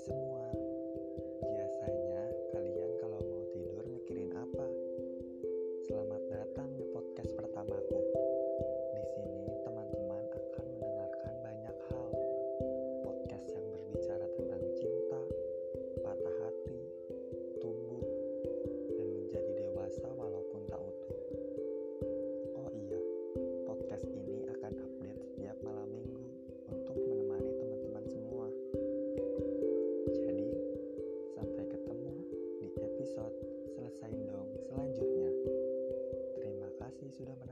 semua ছিল মানে